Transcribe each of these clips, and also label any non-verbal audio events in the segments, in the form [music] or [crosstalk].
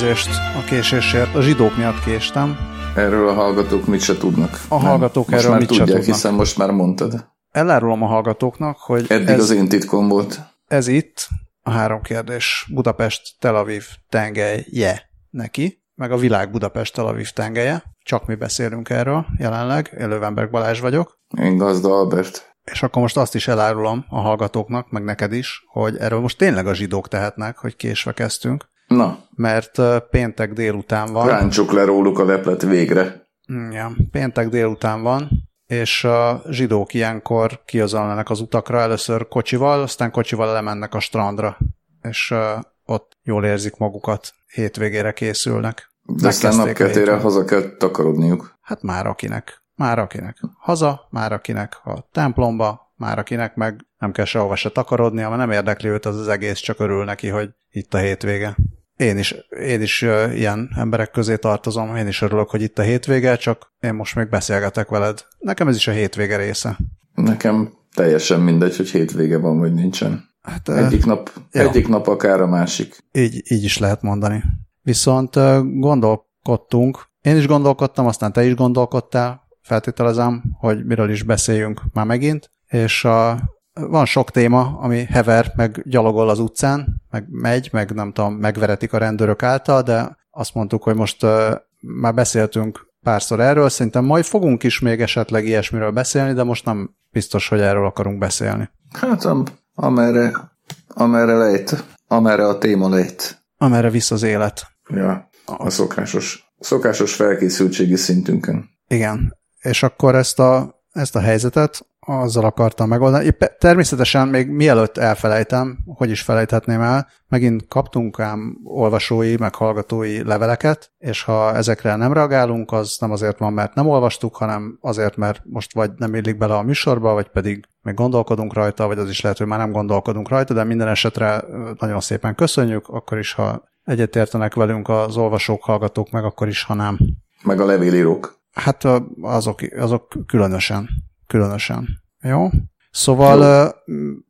elnézést a késésért. A zsidók miatt késtem. Erről a hallgatók mit se tudnak. A hallgatók erről mit se tudják, tudnak. hiszen most már mondtad. Elárulom a hallgatóknak, hogy Eddig ez, az én titkom volt. ez itt a három kérdés. Budapest, Tel Aviv, tengelye neki, meg a világ Budapest, Tel Aviv tengelye. Csak mi beszélünk erről jelenleg. Élővenberg Balázs vagyok. Én Gazda Albert. És akkor most azt is elárulom a hallgatóknak, meg neked is, hogy erről most tényleg a zsidók tehetnek, hogy késve kezdtünk, Na, mert péntek délután van. ráncsuk le róluk a leplet végre. Igen, péntek délután van, és a zsidók ilyenkor kiazonlanak az utakra, először kocsival, aztán kocsival lemennek a strandra, és ott jól érzik magukat, hétvégére készülnek. De aztán hétvégét. haza kell takarodniuk. Hát már akinek. Már akinek. Haza, már akinek a templomba, már akinek meg nem kell sehova se takarodni, mert nem érdekli őt az az egész, csak örül neki, hogy itt a hétvége. Én is, én is ilyen emberek közé tartozom, én is örülök, hogy itt a hétvége, csak én most még beszélgetek veled. Nekem ez is a hétvége része. Nekem teljesen mindegy, hogy hétvége van, vagy nincsen. Hát, Egyik nap, ja. egyik nap akár a másik. így, így is lehet mondani. Viszont gondolkodtunk, én is gondolkodtam, aztán te is gondolkodtál, feltételezem, hogy miről is beszéljünk már megint, és uh, van sok téma, ami hever, meg gyalogol az utcán, meg megy, meg nem tudom, megveretik a rendőrök által, de azt mondtuk, hogy most uh, már beszéltünk párszor erről, szerintem majd fogunk is még esetleg ilyesmiről beszélni, de most nem biztos, hogy erről akarunk beszélni. Hát am, amerre, amerre lejt, amerre a téma lejt. Amerre visz az élet. Ja, a szokásos, szokásos felkészültségi szintünkön. Igen, és akkor ezt a, ezt a helyzetet azzal akartam megoldani. Épp, természetesen még mielőtt elfelejtem, hogy is felejthetném el, megint kaptunk ám olvasói, meg hallgatói leveleket, és ha ezekre nem reagálunk, az nem azért van, mert nem olvastuk, hanem azért, mert most vagy nem illik bele a műsorba, vagy pedig még gondolkodunk rajta, vagy az is lehet, hogy már nem gondolkodunk rajta, de minden esetre nagyon szépen köszönjük, akkor is, ha egyetértenek velünk az olvasók, hallgatók, meg akkor is, ha nem. Meg a levélírók. Hát azok, azok különösen. Különösen. Jó? Szóval, ö,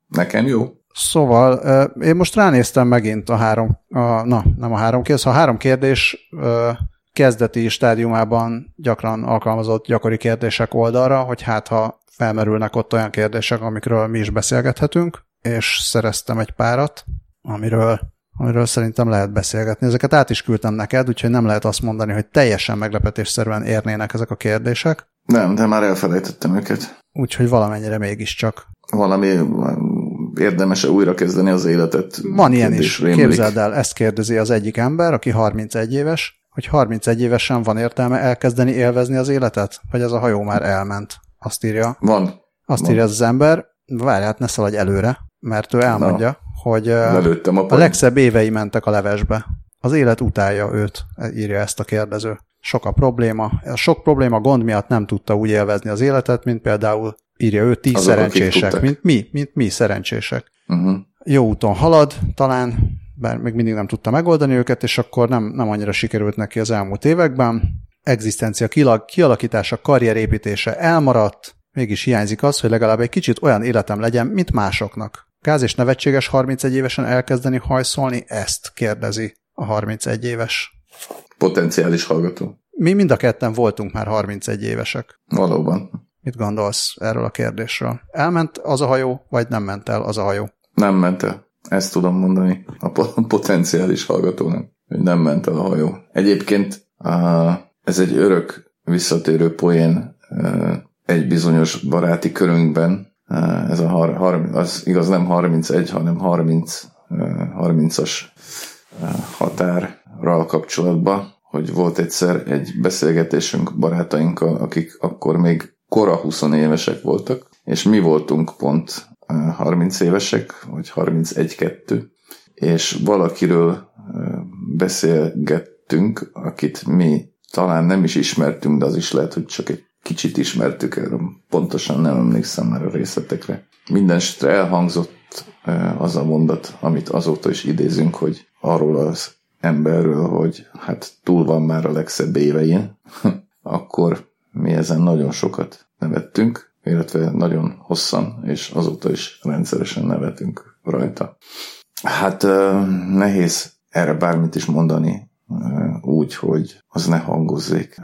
Nekem jó? szóval én most ránéztem megint a három, a, na, nem a három kérdés, a három kérdés kezdeti stádiumában gyakran alkalmazott gyakori kérdések oldalra, hogy hát ha felmerülnek ott olyan kérdések, amikről mi is beszélgethetünk, és szereztem egy párat, amiről amiről szerintem lehet beszélgetni. Ezeket át is küldtem neked, úgyhogy nem lehet azt mondani, hogy teljesen meglepetésszerűen érnének ezek a kérdések, Nem, de már elfelejtettem őket. úgyhogy valamennyire mégiscsak. Valami érdemes újra kezdeni az életet. Van ilyen is. rémlik. Képzeld el, ezt kérdezi az egyik ember, aki 31 éves, hogy 31 évesen van értelme elkezdeni élvezni az életet? Vagy ez a hajó már elment? Azt írja. Van. Azt Van. írja az ember, várj, hát ne szaladj előre, mert ő elmondja, hogy ö, Lelőttem a, a legszebb évei mentek a levesbe. Az élet utálja őt, írja ezt a kérdező. Sok a probléma. A sok probléma gond miatt nem tudta úgy élvezni az életet, mint például írja ő, ti Azok, szerencsések, mint mi, mint mi szerencsések. Uh-huh. Jó úton halad, talán, bár még mindig nem tudta megoldani őket, és akkor nem, nem annyira sikerült neki az elmúlt években. Egzisztencia kialakítása, karrierépítése elmaradt, mégis hiányzik az, hogy legalább egy kicsit olyan életem legyen, mint másoknak. Gáz és nevetséges 31 évesen elkezdeni hajszolni? Ezt kérdezi a 31 éves. Potenciális hallgató. Mi mind a ketten voltunk már 31 évesek. Valóban. Mit gondolsz erről a kérdésről? Elment az a hajó, vagy nem ment el az a hajó? Nem ment el. Ezt tudom mondani a po- potenciális hallgatónak, hogy nem ment el a hajó. Egyébként ez egy örök visszatérő poén egy bizonyos baráti körünkben. Ez a har- har- az igaz nem 31, hanem 30, uh, 30-as uh, határral kapcsolatban, hogy volt egyszer egy beszélgetésünk barátainkkal, akik akkor még kora 20 évesek voltak, és mi voltunk pont ö, 30 évesek, vagy 31-2, és valakiről ö, beszélgettünk, akit mi talán nem is ismertünk, de az is lehet, hogy csak egy kicsit ismertük erről. Pontosan nem emlékszem már a részletekre. Mindenesetre elhangzott ö, az a mondat, amit azóta is idézünk, hogy arról az emberről, hogy hát túl van már a legszebb évein, [laughs] akkor mi ezen nagyon sokat nevettünk, illetve nagyon hosszan, és azóta is rendszeresen nevetünk rajta. Hát nehéz erre bármit is mondani, úgy, hogy az ne hangozzék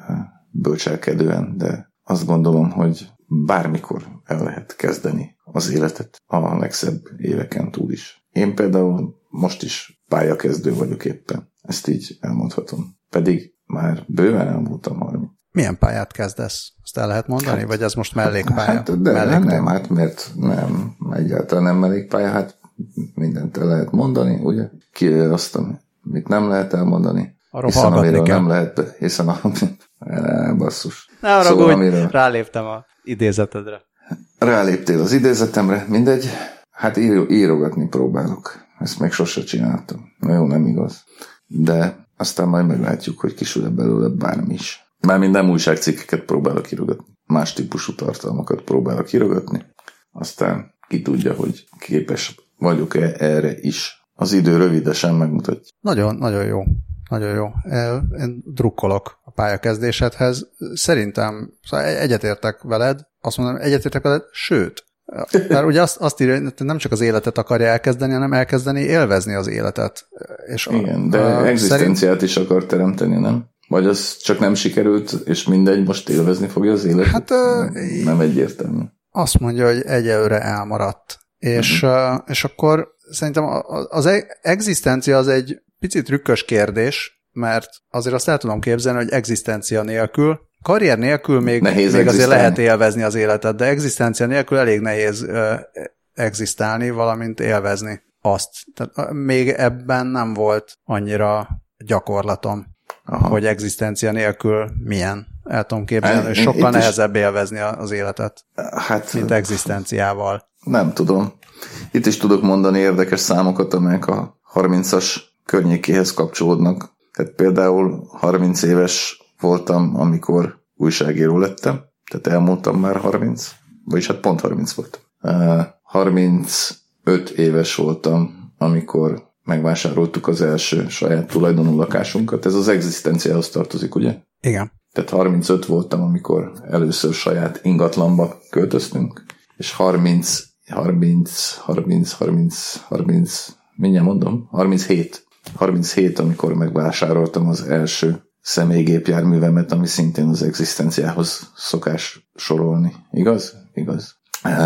bölcselkedően, de azt gondolom, hogy bármikor el lehet kezdeni az életet a legszebb éveken túl is. Én például most is pályakezdő vagyok éppen. Ezt így elmondhatom. Pedig már bőven elmúltam 30. Milyen pályát kezdesz? Azt el lehet mondani, hát, vagy ez most mellékpálya? Hát de mellékpálya? nem, hát mert nem, egyáltalán nem mellékpálya, hát mindent el lehet mondani, ugye? Ki azt, amit nem lehet elmondani, Arra hiszen amiről kell. nem lehet, hiszen a... [laughs] basszus. Ne arra szóval, amiről... ráléptem a idézetedre. Ráléptél az idézetemre, mindegy. Hát ír, írogatni próbálok. Ezt még sose csináltam. Na jó, nem igaz. De aztán majd meglátjuk, hogy kisül belőle bármi is. Mármint nem újságcikkeket próbálok írogatni. Más típusú tartalmakat próbálok írogatni. Aztán ki tudja, hogy képes vagyok-e erre is. Az idő rövidesen megmutatja. Nagyon, nagyon jó. Nagyon jó. Én drukkolok a pályakezdésedhez. Szerintem szóval egyetértek veled, azt mondom, egyetértek veled, sőt, mert ugye azt, azt írja, hogy nem csak az életet akarja elkezdeni, hanem elkezdeni élvezni az életet. És Igen, de a, egzisztenciát szerint... is akar teremteni, nem? Vagy az csak nem sikerült, és mindegy, most élvezni fogja az életet? Hát, nem egyértelmű. Azt mondja, hogy egyelőre elmaradt. És, uh-huh. és akkor szerintem az e- egzisztencia az egy picit trükkös kérdés, mert azért azt el tudom képzelni, hogy egzisztencia nélkül, karrier nélkül még, még azért lehet élvezni az életet, de egzisztencia nélkül elég nehéz uh, egzisztálni, valamint élvezni azt. Tehát még ebben nem volt annyira gyakorlatom, Aha. hogy egzisztencia nélkül milyen. El tudom képzelni, hogy sokkal nehezebb is... élvezni az életet, hát, mint egzisztenciával. Nem tudom. Itt is tudok mondani érdekes számokat, amelyek a 30-as környékéhez kapcsolódnak. Tehát például 30 éves voltam, amikor újságíró lettem, tehát elmúltam már 30, vagyis hát pont 30 volt. 35 éves voltam, amikor megvásároltuk az első saját tulajdonú lakásunkat. Ez az egzisztenciához tartozik, ugye? Igen. Tehát 35 voltam, amikor először saját ingatlanba költöztünk, és 30, 30, 30, 30, 30, mindjárt mondom, 37 37, amikor megvásároltam az első személygépjárművemet, ami szintén az egzisztenciához szokás sorolni. Igaz? Igaz. E,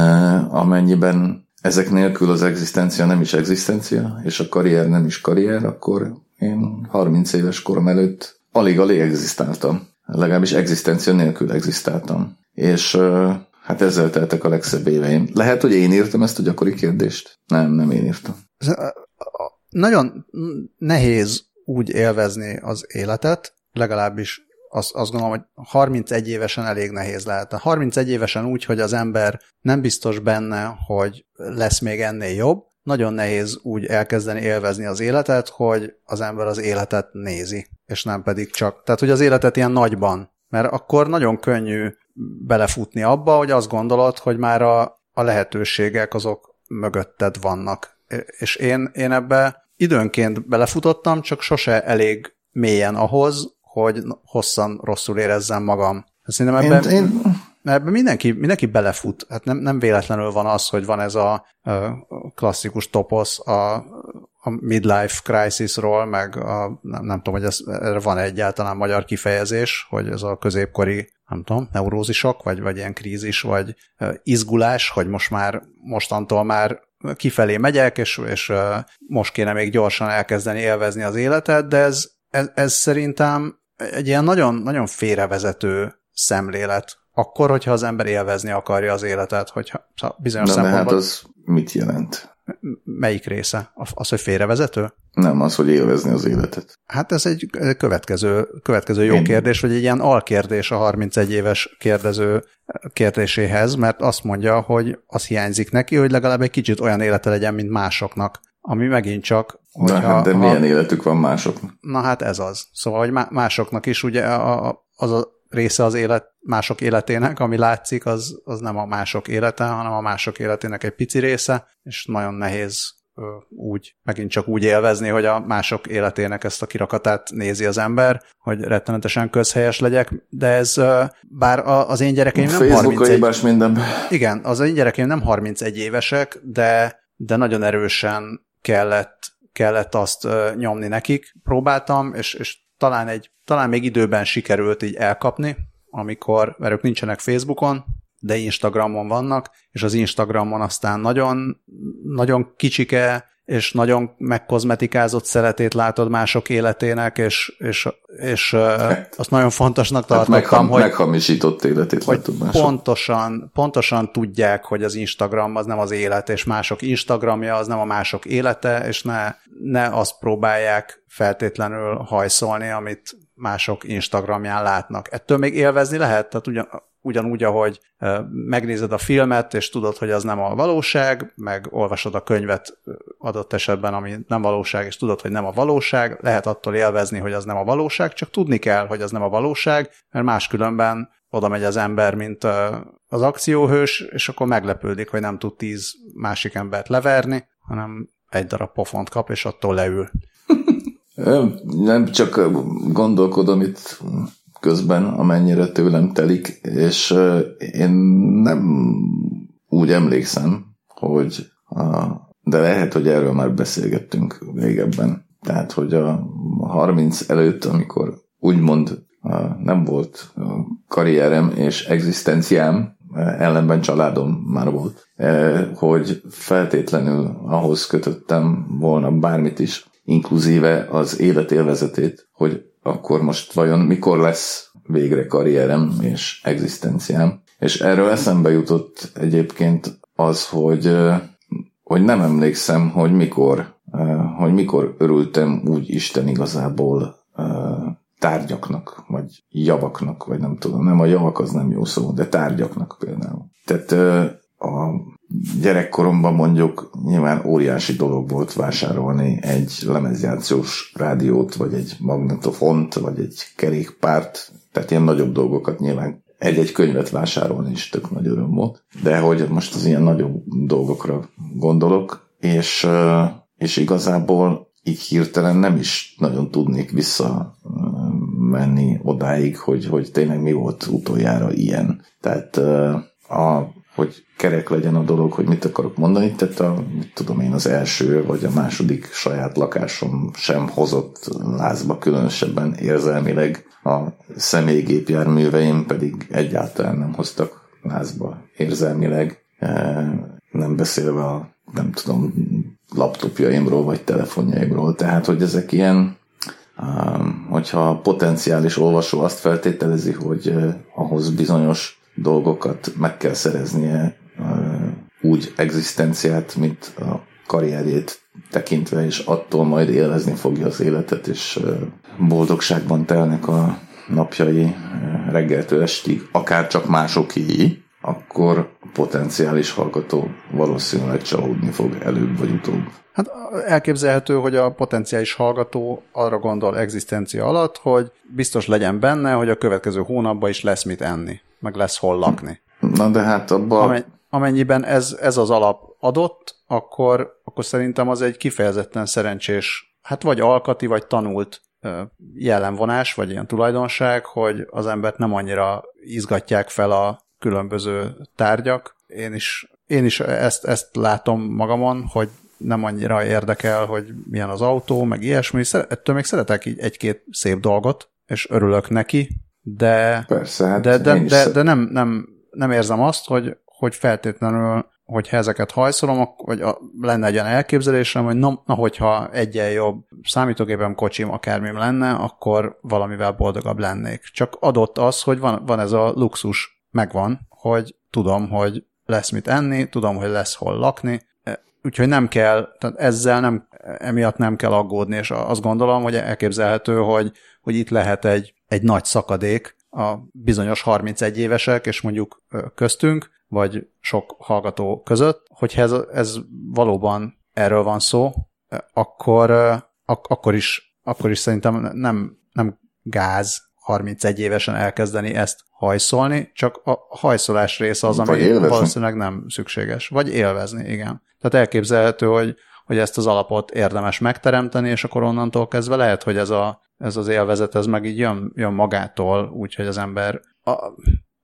amennyiben ezek nélkül az egzisztencia nem is egzisztencia, és a karrier nem is karrier, akkor én 30 éves korom előtt alig-alig egzisztáltam. Legalábbis egzisztencia nélkül egzisztáltam. És e, hát ezzel teltek a legszebb éveim. Lehet, hogy én írtam ezt a gyakori kérdést? Nem, nem én írtam nagyon nehéz úgy élvezni az életet, legalábbis azt, azt gondolom, hogy 31 évesen elég nehéz lehet. 31 évesen úgy, hogy az ember nem biztos benne, hogy lesz még ennél jobb, nagyon nehéz úgy elkezdeni élvezni az életet, hogy az ember az életet nézi, és nem pedig csak. Tehát, hogy az életet ilyen nagyban. Mert akkor nagyon könnyű belefutni abba, hogy azt gondolod, hogy már a, a lehetőségek azok mögötted vannak, és én, én ebbe időnként belefutottam, csak sose elég mélyen ahhoz, hogy hosszan rosszul érezzem magam. Szerintem ebben, én, én... ebben mindenki, mindenki belefut. Hát nem, nem véletlenül van az, hogy van ez a, a klasszikus toposz a, a midlife crisisról, meg a, nem, nem tudom, hogy ez, erre van egyáltalán magyar kifejezés, hogy ez a középkori nem tudom, neurózisok, vagy, vagy ilyen krízis, vagy izgulás, hogy most már, mostantól már kifelé megyek, és, és most kéne még gyorsan elkezdeni élvezni az életet, de ez, ez, ez szerintem egy ilyen nagyon, nagyon félrevezető szemlélet. Akkor, hogyha az ember élvezni akarja az életet, hogyha bizonyos Na, szempontból... hát az mit jelent? Melyik része? Az, hogy félrevezető? Nem, az, hogy élvezni az életet. Hát ez egy következő, következő jó Én... kérdés, vagy egy ilyen alkérdés a 31 éves kérdező kérdéséhez, mert azt mondja, hogy az hiányzik neki, hogy legalább egy kicsit olyan élete legyen, mint másoknak. Ami megint csak... Hogyha, Na hát, de milyen ha, életük van másoknak? Na hát ez az. Szóval, hogy másoknak is ugye az a része az élet, mások életének, ami látszik, az, az nem a mások élete, hanem a mások életének egy pici része, és nagyon nehéz úgy, megint csak úgy élvezni, hogy a mások életének ezt a kirakatát nézi az ember, hogy rettenetesen közhelyes legyek, de ez bár az én gyerekeim nem 31... minden. Igen, az én gyerekeim nem 31 évesek, de, de nagyon erősen kellett, kellett azt nyomni nekik. Próbáltam, és, és talán, egy, talán még időben sikerült így elkapni, amikor, mert ők nincsenek Facebookon, de Instagramon vannak, és az Instagramon aztán nagyon, nagyon kicsike és nagyon megkozmetikázott szeretét látod mások életének, és, és, és hát, azt nagyon fontosnak hát tartottam, hát megham, hogy... Meghamisított életét hogy látod mások. Pontosan, pontosan tudják, hogy az Instagram az nem az élet, és mások Instagramja az nem a mások élete, és ne, ne azt próbálják feltétlenül hajszolni, amit mások Instagramján látnak. Ettől még élvezni lehet, tehát ugyan, ugyanúgy, ahogy megnézed a filmet, és tudod, hogy az nem a valóság, meg olvasod a könyvet adott esetben, ami nem valóság, és tudod, hogy nem a valóság, lehet attól élvezni, hogy az nem a valóság, csak tudni kell, hogy az nem a valóság, mert máskülönben oda megy az ember, mint az akcióhős, és akkor meglepődik, hogy nem tud tíz másik embert leverni, hanem egy darab pofont kap, és attól leül. Nem csak gondolkodom itt közben, amennyire tőlem telik, és én nem úgy emlékszem, hogy a, de lehet, hogy erről már beszélgettünk régebben. Tehát, hogy a 30 előtt, amikor úgymond nem volt karrierem és egzisztenciám, ellenben családom már volt, hogy feltétlenül ahhoz kötöttem volna bármit is, inkluzíve az életélvezetét, hogy akkor most vajon mikor lesz végre karrierem és egzisztenciám. És erről eszembe jutott egyébként az, hogy, hogy nem emlékszem, hogy mikor, hogy mikor örültem úgy Isten igazából tárgyaknak, vagy javaknak, vagy nem tudom, nem a javak az nem jó szó, de tárgyaknak például. Tehát a gyerekkoromban mondjuk nyilván óriási dolog volt vásárolni egy lemezjátszós rádiót, vagy egy magnetofont, vagy egy kerékpárt, tehát ilyen nagyobb dolgokat nyilván egy-egy könyvet vásárolni is tök nagy öröm volt. De hogy most az ilyen nagyobb dolgokra gondolok, és, és igazából így hirtelen nem is nagyon tudnék vissza menni odáig, hogy, hogy tényleg mi volt utoljára ilyen. Tehát a hogy kerek legyen a dolog, hogy mit akarok mondani, tehát a, mit tudom én, az első vagy a második saját lakásom sem hozott lázba különösebben érzelmileg, a személygépjárműveim pedig egyáltalán nem hoztak lázba érzelmileg, e, nem beszélve a nem tudom, laptopjaimról vagy telefonjaimról, tehát hogy ezek ilyen hogyha a potenciális olvasó azt feltételezi, hogy e, ahhoz bizonyos dolgokat meg kell szereznie úgy egzisztenciát, mint a karrierjét tekintve, és attól majd élvezni fogja az életet, és boldogságban telnek a napjai reggeltől estig, akár csak másoké, akkor potenciális hallgató valószínűleg csalódni fog előbb vagy utóbb. Hát elképzelhető, hogy a potenciális hallgató arra gondol egzisztencia alatt, hogy biztos legyen benne, hogy a következő hónapban is lesz mit enni meg lesz hol lakni. Na de hát abban... Amennyiben ez, ez az alap adott, akkor, akkor szerintem az egy kifejezetten szerencsés, hát vagy alkati, vagy tanult jellemvonás, vagy ilyen tulajdonság, hogy az embert nem annyira izgatják fel a különböző tárgyak. Én is, én is ezt, ezt látom magamon, hogy nem annyira érdekel, hogy milyen az autó, meg ilyesmi. Ettől még szeretek így egy-két szép dolgot, és örülök neki, de, Persze, hát de, de, de, de nem, nem, nem érzem azt, hogy, hogy feltétlenül, hogyha ezeket hajszolom, vagy lenne egy olyan elképzelésem, hogy na, na hogyha egyen jobb számítógépem, kocsim, akármim lenne, akkor valamivel boldogabb lennék. Csak adott az, hogy van, van ez a luxus, megvan, hogy tudom, hogy lesz mit enni, tudom, hogy lesz hol lakni, úgyhogy nem kell, tehát ezzel nem, emiatt nem kell aggódni, és azt gondolom, hogy elképzelhető, hogy, hogy itt lehet egy egy nagy szakadék a bizonyos 31 évesek, és mondjuk köztünk, vagy sok hallgató között, hogyha ez, ez valóban erről van szó, akkor, ak- akkor, is, akkor is szerintem nem, nem gáz 31 évesen elkezdeni ezt hajszolni, csak a hajszolás része az, ami valószínűleg nem szükséges. Vagy élvezni, igen. Tehát elképzelhető, hogy, hogy ezt az alapot érdemes megteremteni, és akkor onnantól kezdve lehet, hogy ez a ez az élvezet, ez meg így jön, jön magától, úgyhogy az ember a,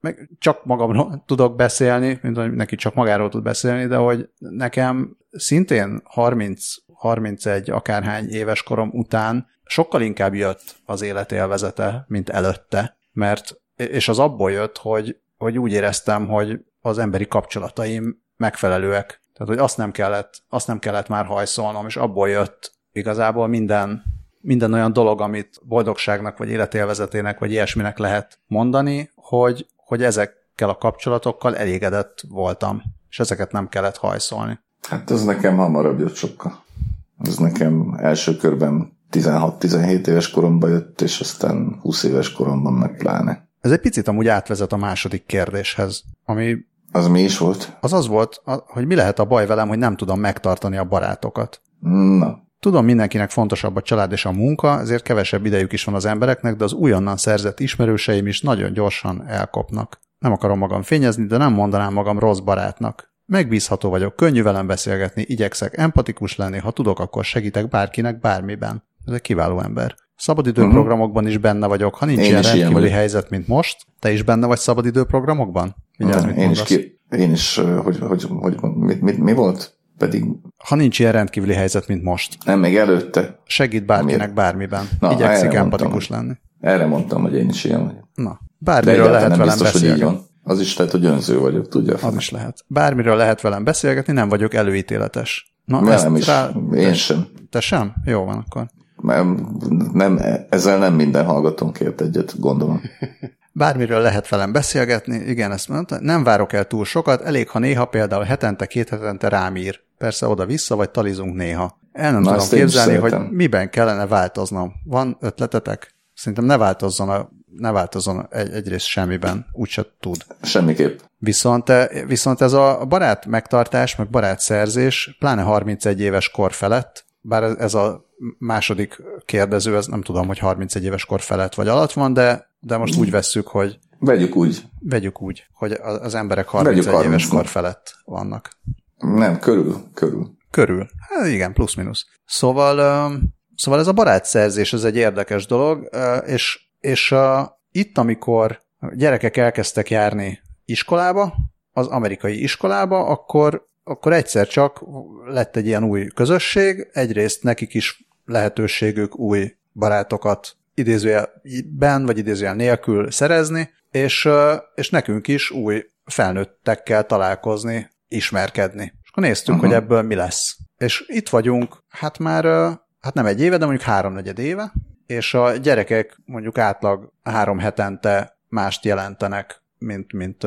meg csak magamról [laughs] tudok beszélni, mint hogy neki csak magáról tud beszélni, de hogy nekem szintén 30 31 akárhány éves korom után sokkal inkább jött az életélvezete, mint előtte, mert, és az abból jött, hogy, hogy úgy éreztem, hogy az emberi kapcsolataim megfelelőek. Tehát, hogy azt nem kellett, azt nem kellett már hajszolnom, és abból jött igazából minden, minden olyan dolog, amit boldogságnak, vagy életélvezetének, vagy ilyesminek lehet mondani, hogy, hogy ezekkel a kapcsolatokkal elégedett voltam, és ezeket nem kellett hajszolni. Hát ez nekem hamarabb jött sokkal. Ez nekem első körben 16-17 éves koromban jött, és aztán 20 éves koromban meg pláne. Ez egy picit amúgy átvezet a második kérdéshez, ami... Az mi is volt? Az az volt, hogy mi lehet a baj velem, hogy nem tudom megtartani a barátokat. Na. Tudom, mindenkinek fontosabb a család és a munka, ezért kevesebb idejük is van az embereknek, de az újonnan szerzett ismerőseim is nagyon gyorsan elkopnak. Nem akarom magam fényezni, de nem mondanám magam rossz barátnak. Megbízható vagyok, könnyű velem beszélgetni, igyekszek empatikus lenni, ha tudok, akkor segítek bárkinek bármiben. Ez egy kiváló ember. Szabadidőprogramokban uh-huh. is benne vagyok. Ha nincs én ilyen rendkívüli helyzet, mint most, te is benne vagy szabadidőprogramokban? Vigyázz, mit én mondasz. is, ki, én is hogy, hogy, hogy, mit, mit, mi volt? Pedig... Ha nincs ilyen rendkívüli helyzet, mint most. Nem, még előtte. Segít bárkinek Miért? bármiben. Na, Igyekszik empatikus lenni. Erre mondtam, hogy én is ilyen vagyok. Na, bármiről lehet velem biztos, beszélni. Hogy így van. Az is lehet, hogy önző vagyok, tudja. Az is lehet. Bármiről lehet velem beszélgetni, nem vagyok előítéletes. Na, nem is, rá... én te, sem. Te sem? Jó van akkor. Nem, nem, ezzel nem minden hallgatónk ért egyet, gondolom. [laughs] Bármiről lehet velem beszélgetni, igen, ezt mondta, nem várok el túl sokat, elég, ha néha például hetente, két hetente rám ír. Persze oda-vissza, vagy talizunk néha. El nem Na, tudom képzelni, hogy miben kellene változnom. Van ötletetek? Szerintem ne változzon, a, ne változzon egy, egyrészt semmiben, úgyse tud. Semmiképp. Viszont, viszont ez a barát megtartás, meg barát szerzés, pláne 31 éves kor felett, bár ez a második kérdező, ez nem tudom, hogy 31 éves kor felett vagy alatt van, de, de most úgy vesszük, hogy Vegyük úgy. Vegyük úgy, hogy az emberek 31 éves kor felett vannak. Nem, körül, körül. Körül. Hát igen, plusz-minusz. Szóval, szóval ez a barátszerzés, ez egy érdekes dolog, és, és itt, amikor gyerekek elkezdtek járni iskolába, az amerikai iskolába, akkor akkor egyszer csak lett egy ilyen új közösség, egyrészt nekik is lehetőségük új barátokat idézőjelben, vagy idézőjel nélkül szerezni, és, és nekünk is új felnőttekkel találkozni, ismerkedni. És akkor néztük, uh-huh. hogy ebből mi lesz. És itt vagyunk, hát már, hát nem egy éve, de mondjuk háromnegyed éve, és a gyerekek mondjuk átlag három hetente mást jelentenek, mint, mint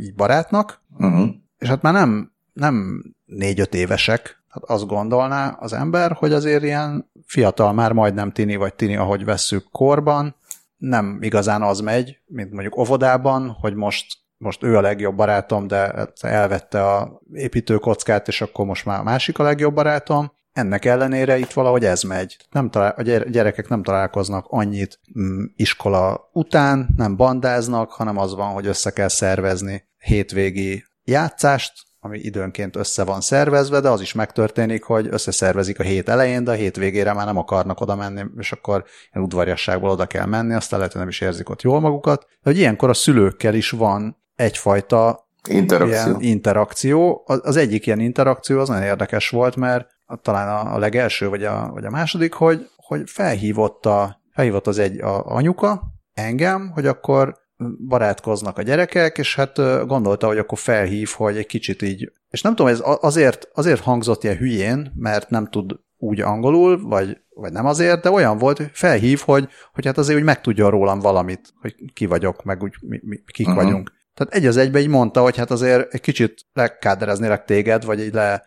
így barátnak, uh-huh. és hát már nem nem négy-öt évesek, hát azt gondolná az ember, hogy azért ilyen fiatal, már majdnem tini vagy tini, ahogy vesszük korban, nem igazán az megy, mint mondjuk óvodában, hogy most, most ő a legjobb barátom, de elvette a építőkockát, és akkor most már a másik a legjobb barátom. Ennek ellenére itt valahogy ez megy. Nem talál, a gyerekek nem találkoznak annyit mm, iskola után, nem bandáznak, hanem az van, hogy össze kell szervezni hétvégi játszást, ami időnként össze van szervezve, de az is megtörténik, hogy összeszervezik a hét elején, de a hét végére már nem akarnak oda menni, és akkor ilyen udvariasságból oda kell menni, aztán lehet, hogy nem is érzik ott jól magukat. De hogy ilyenkor a szülőkkel is van egyfajta interakció. Ilyen interakció. Az egyik ilyen interakció az nagyon érdekes volt, mert talán a, legelső vagy a, vagy a második, hogy, hogy felhívott, a, felhívott az egy a anyuka engem, hogy akkor barátkoznak a gyerekek, és hát gondolta, hogy akkor felhív, hogy egy kicsit így, és nem tudom, ez azért, azért hangzott ilyen hülyén, mert nem tud úgy angolul, vagy, vagy nem azért, de olyan volt, hogy felhív, hogy, hogy hát azért úgy megtudjon rólam valamit, hogy ki vagyok, meg úgy mi, mi, kik uh-huh. vagyunk. Tehát egy az egybe így mondta, hogy hát azért egy kicsit lekádereznélek téged, vagy így le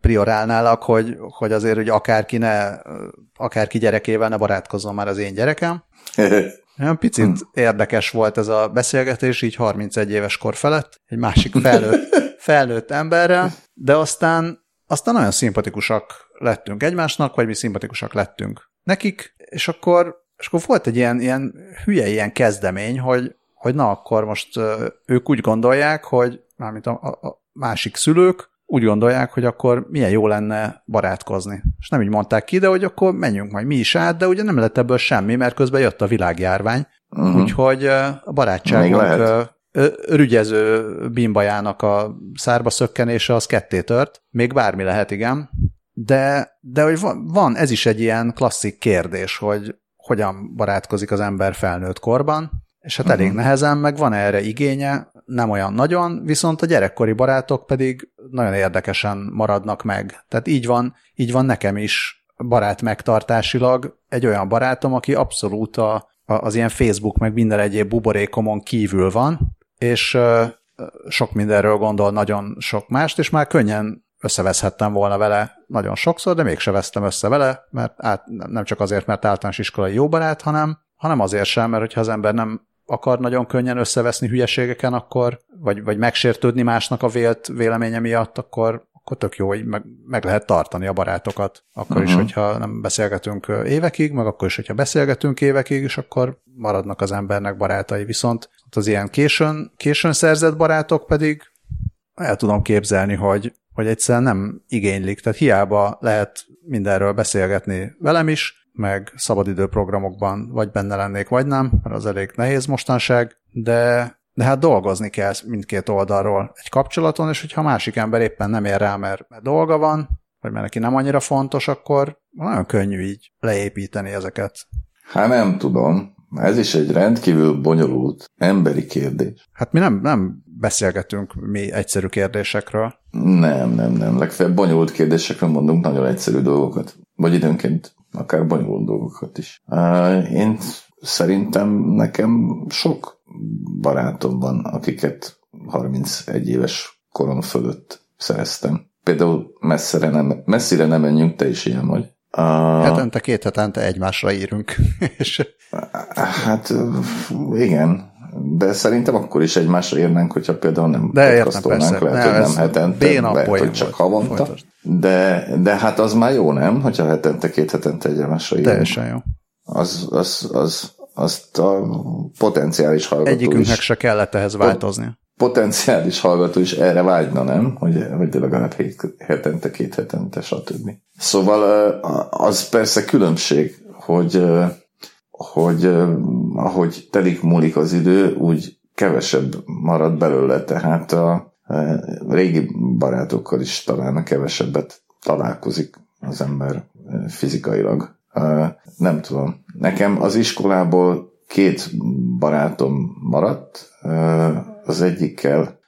priorálnálak, hogy, hogy azért, hogy akárki ne, akárki gyerekével ne barátkozzon már az én gyerekem. [laughs] Olyan picit hmm. érdekes volt ez a beszélgetés, így 31 éves kor felett, egy másik felnőtt, [laughs] felnőtt emberrel, de aztán, aztán nagyon szimpatikusak lettünk egymásnak, vagy mi szimpatikusak lettünk nekik, és akkor, és akkor volt egy ilyen, ilyen hülye ilyen kezdemény, hogy, hogy na akkor most ők úgy gondolják, hogy mármint a, a másik szülők, úgy gondolják, hogy akkor milyen jó lenne barátkozni. És nem így mondták ki, de hogy akkor menjünk majd mi is át, de ugye nem lett ebből semmi, mert közben jött a világjárvány, uh-huh. úgyhogy a barátságunk rügyező bimbajának a szárba szökkenése az ketté tört. Még bármi lehet, igen. de, de hogy van, van, ez is egy ilyen klasszik kérdés, hogy hogyan barátkozik az ember felnőtt korban, és hát uh-huh. elég nehezen, meg van erre igénye, nem olyan nagyon, viszont a gyerekkori barátok pedig nagyon érdekesen maradnak meg. Tehát így van, így van nekem is barát megtartásilag egy olyan barátom, aki abszolút a, az ilyen Facebook meg minden egyéb buborékomon kívül van, és sok mindenről gondol nagyon sok mást, és már könnyen összeveszhettem volna vele nagyon sokszor, de mégse vesztem össze vele, mert át, nem csak azért, mert általános iskolai jó barát, hanem, hanem azért sem, mert hogyha az ember nem akar nagyon könnyen összeveszni hülyeségeken, akkor, vagy, vagy megsértődni másnak a vélt véleménye miatt, akkor, akkor tök jó, hogy meg, meg lehet tartani a barátokat. Akkor uh-huh. is, mhm. hogyha nem beszélgetünk évekig, meg akkor is, hogyha beszélgetünk évekig, és akkor maradnak az embernek barátai. Viszont az ilyen későn, későn szerzett barátok pedig el tudom képzelni, hogy, hogy egyszerűen nem igénylik. Tehát hiába lehet mindenről beszélgetni velem is, meg szabadidőprogramokban vagy benne lennék, vagy nem, mert az elég nehéz mostanság, de, de hát dolgozni kell mindkét oldalról egy kapcsolaton, és hogyha a másik ember éppen nem ér rá, mert, mert dolga van, vagy mert neki nem annyira fontos, akkor nagyon könnyű így leépíteni ezeket. Hát nem tudom. Ez is egy rendkívül bonyolult emberi kérdés. Hát mi nem, nem beszélgetünk mi egyszerű kérdésekről. Nem, nem, nem. Legfeljebb bonyolult kérdésekről mondunk nagyon egyszerű dolgokat. Vagy időnként akár bonyolult dolgokat is. Én szerintem nekem sok barátom van, akiket 31 éves korom fölött szereztem. Például messzire nem, messzire nem menjünk, te is ilyen vagy. Hetente, két hetente egymásra írunk. [laughs] és... Hát igen, de szerintem akkor is egymásra írnánk, hogyha például nem de podcastolnánk, lehet, ne, hogy nem hetente, lehet, hogy csak havonta. De, de hát az már jó, nem? Hogyha hetente, két hetente egymásra írunk. Teljesen jó. Az, az, az, azt a potenciális hallgató Egyikünknek is, se kellett ehhez változni. Potenciális hallgató is erre vágyna, nem? Hogy, hogy legalább hetente, két hetente, stb. Szóval az persze különbség, hogy hogy ahogy telik múlik az idő, úgy kevesebb marad belőle, tehát a régi barátokkal is talán kevesebbet találkozik az ember fizikailag. Nem tudom. Nekem az iskolából két barátom maradt. Az egyikkel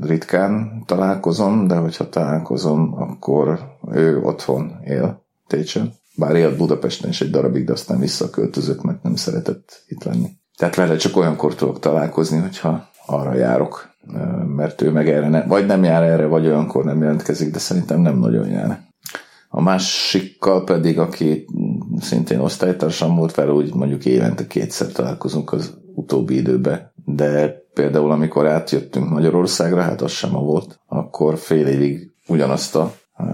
ritkán találkozom, de hogyha találkozom, akkor ő otthon él Técsen. Bár élt Budapesten is egy darabig, de aztán visszaköltözött, mert nem szeretett itt lenni. Tehát vele csak olyankor tudok találkozni, hogyha arra járok, mert ő meg erre ne, vagy nem jár erre, vagy olyankor nem jelentkezik, de szerintem nem nagyon jár. A másikkal pedig, aki szintén osztálytársam volt vele, úgy mondjuk évente kétszer találkozunk az utóbbi időben, de például amikor átjöttünk Magyarországra, hát az sem a volt, akkor fél évig ugyanazt a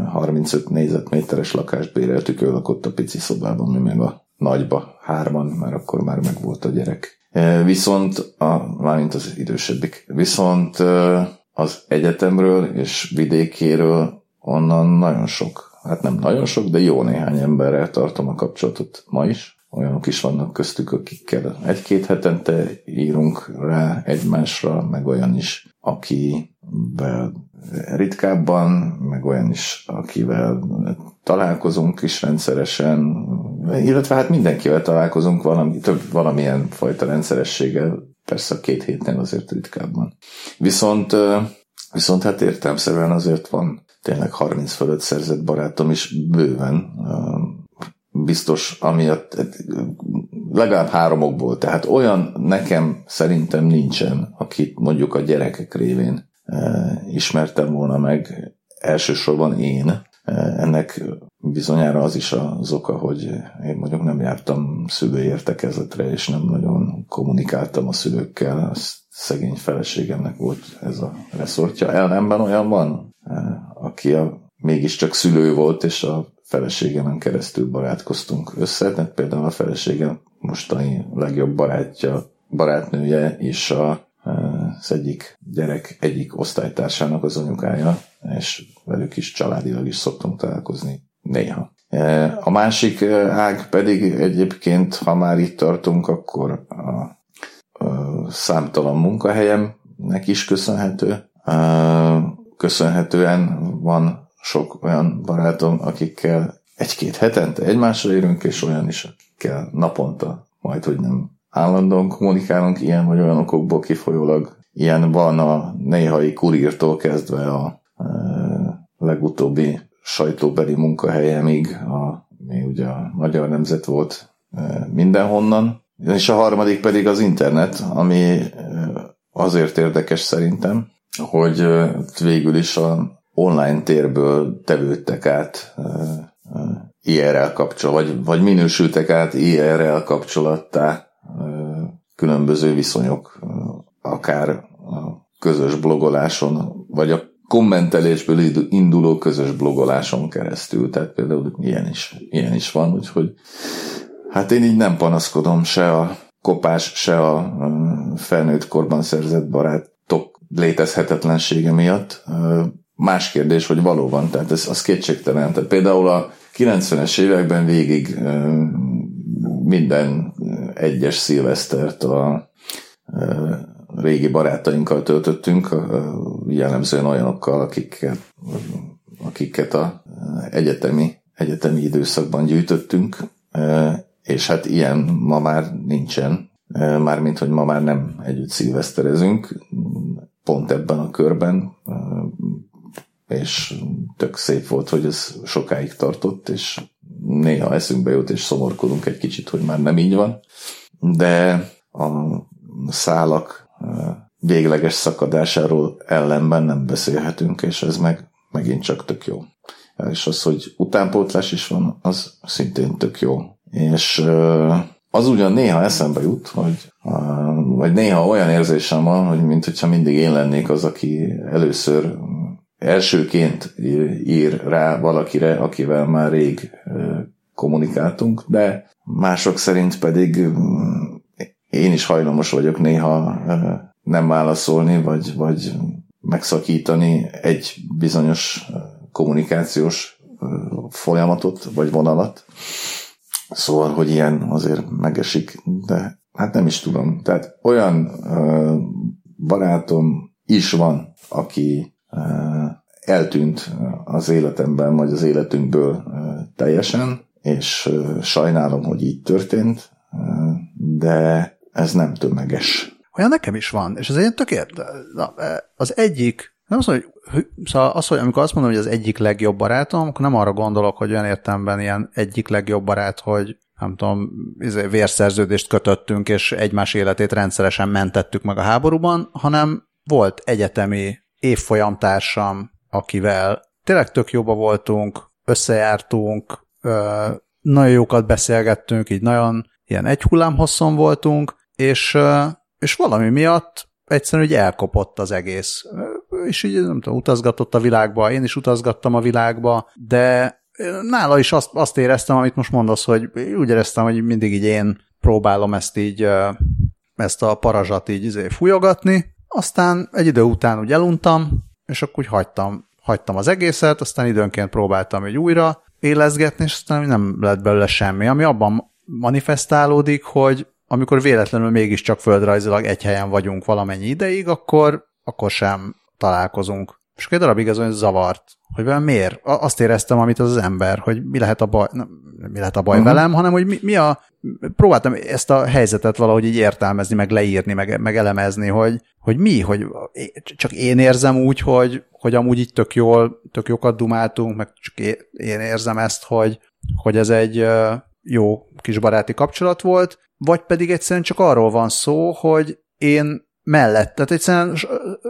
35 négyzetméteres lakást béreltük, ő lakott a pici szobában, mi meg a nagyba, hárman, mert akkor már meg volt a gyerek. Viszont, a, mármint az idősebbik, viszont az egyetemről és vidékéről onnan nagyon sok, hát nem nagyon sok, de jó néhány emberrel tartom a kapcsolatot ma is. Olyanok is vannak köztük, akikkel egy-két hetente írunk rá egymásra, meg olyan is, akivel ritkábban, meg olyan is, akivel találkozunk is rendszeresen, illetve hát mindenkivel találkozunk valami, több valamilyen fajta rendszerességgel, persze a két hétnél azért ritkábban. Viszont, viszont hát értelmszerűen azért van tényleg 30 fölött szerzett barátom is bőven, biztos amiatt, legalább háromokból, tehát olyan nekem szerintem nincsen, akit mondjuk a gyerekek révén ismertem volna meg elsősorban én. Ennek bizonyára az is az oka, hogy én mondjuk nem jártam szülői értekezletre, és nem nagyon kommunikáltam a szülőkkel. Az szegény feleségemnek volt ez a reszortja. Ellenben olyan van, aki a, mégiscsak szülő volt, és a feleségemen keresztül barátkoztunk össze. Tehát például a feleségem mostani legjobb barátja, barátnője és a az egyik gyerek egyik osztálytársának az anyukája, és velük is családilag is szoktunk találkozni néha. A másik ág pedig egyébként, ha már itt tartunk, akkor a, a számtalan munkahelyemnek is köszönhető. Köszönhetően van sok olyan barátom, akikkel egy-két hetente egymásra érünk, és olyan is, akikkel naponta, majd hogy nem állandóan kommunikálunk ilyen vagy olyan okokból kifolyólag. Ilyen van a néhai kurírtól kezdve a e, legutóbbi sajtóbeli munkahelyemig, a, mi ugye a Magyar Nemzet volt e, mindenhonnan, és a harmadik pedig az internet, ami e, azért érdekes szerintem, hogy végül is a online térből tevődtek át IRL kapcsolat, vagy, vagy minősültek át IRL kapcsolattá különböző viszonyok, akár a közös blogoláson, vagy a kommentelésből induló közös blogoláson keresztül. Tehát például ilyen is, ilyen is van, úgyhogy hát én így nem panaszkodom se a kopás, se a felnőtt korban szerzett barátok létezhetetlensége miatt. Más kérdés, hogy valóban, tehát ez az kétségtelen. Tehát például a 90-es években végig minden egyes szilvesztert a régi barátainkkal töltöttünk, jellemzően olyanokkal, akiket, akiket a egyetemi, egyetemi időszakban gyűjtöttünk, és hát ilyen ma már nincsen, mármint, hogy ma már nem együtt szilveszterezünk, pont ebben a körben, és tök szép volt, hogy ez sokáig tartott, és néha eszünkbe jut, és szomorkodunk egy kicsit, hogy már nem így van, de a szálak végleges szakadásáról ellenben nem beszélhetünk, és ez meg megint csak tök jó. És az, hogy utánpótlás is van, az szintén tök jó. És az ugyan néha eszembe jut, hogy vagy néha olyan érzésem van, hogy mint hogyha mindig én lennék az, aki először elsőként ír rá valakire, akivel már rég kommunikáltunk, de mások szerint pedig én is hajlamos vagyok néha nem válaszolni, vagy, vagy megszakítani egy bizonyos kommunikációs folyamatot, vagy vonalat. Szóval, hogy ilyen azért megesik, de hát nem is tudom. Tehát olyan barátom is van, aki eltűnt az életemben, vagy az életünkből teljesen, és sajnálom, hogy így történt, de ez nem tömeges. Olyan nekem is van, és ez egy tök Az egyik, nem az, hogy, szóval az, hogy amikor azt mondom, hogy az egyik legjobb barátom, akkor nem arra gondolok, hogy olyan értemben ilyen egyik legjobb barát, hogy nem tudom, izé, vérszerződést kötöttünk, és egymás életét rendszeresen mentettük meg a háborúban, hanem volt egyetemi évfolyamtársam, akivel tényleg tök jóba voltunk, összejártunk, nagyon jókat beszélgettünk, így nagyon ilyen egy hullámhosszon voltunk, és, és valami miatt egyszerűen úgy elkopott az egész. És így nem tudom, utazgatott a világba, én is utazgattam a világba, de nála is azt, azt éreztem, amit most mondasz, hogy úgy éreztem, hogy mindig így én próbálom ezt így, ezt a parazsat így izé fújogatni, aztán egy idő után úgy eluntam, és akkor úgy hagytam, hagytam az egészet, aztán időnként próbáltam egy újra élezgetni, és aztán nem lett belőle semmi, ami abban manifestálódik, hogy amikor véletlenül mégiscsak földrajzilag egy helyen vagyunk valamennyi ideig, akkor, akkor sem találkozunk. És egy darabig ez olyan zavart, hogy velem miért? Azt éreztem, amit az, az ember, hogy mi lehet a baj, nem, mi lehet a baj uh-huh. velem, hanem hogy mi, mi a... Próbáltam ezt a helyzetet valahogy így értelmezni, meg leírni, meg, meg elemezni, hogy, hogy mi, hogy csak én érzem úgy, hogy, hogy amúgy így tök jól, tök jókat dumáltunk, meg csak én érzem ezt, hogy, hogy ez egy jó kis baráti kapcsolat volt, vagy pedig egyszerűen csak arról van szó, hogy én mellett, tehát egyszerűen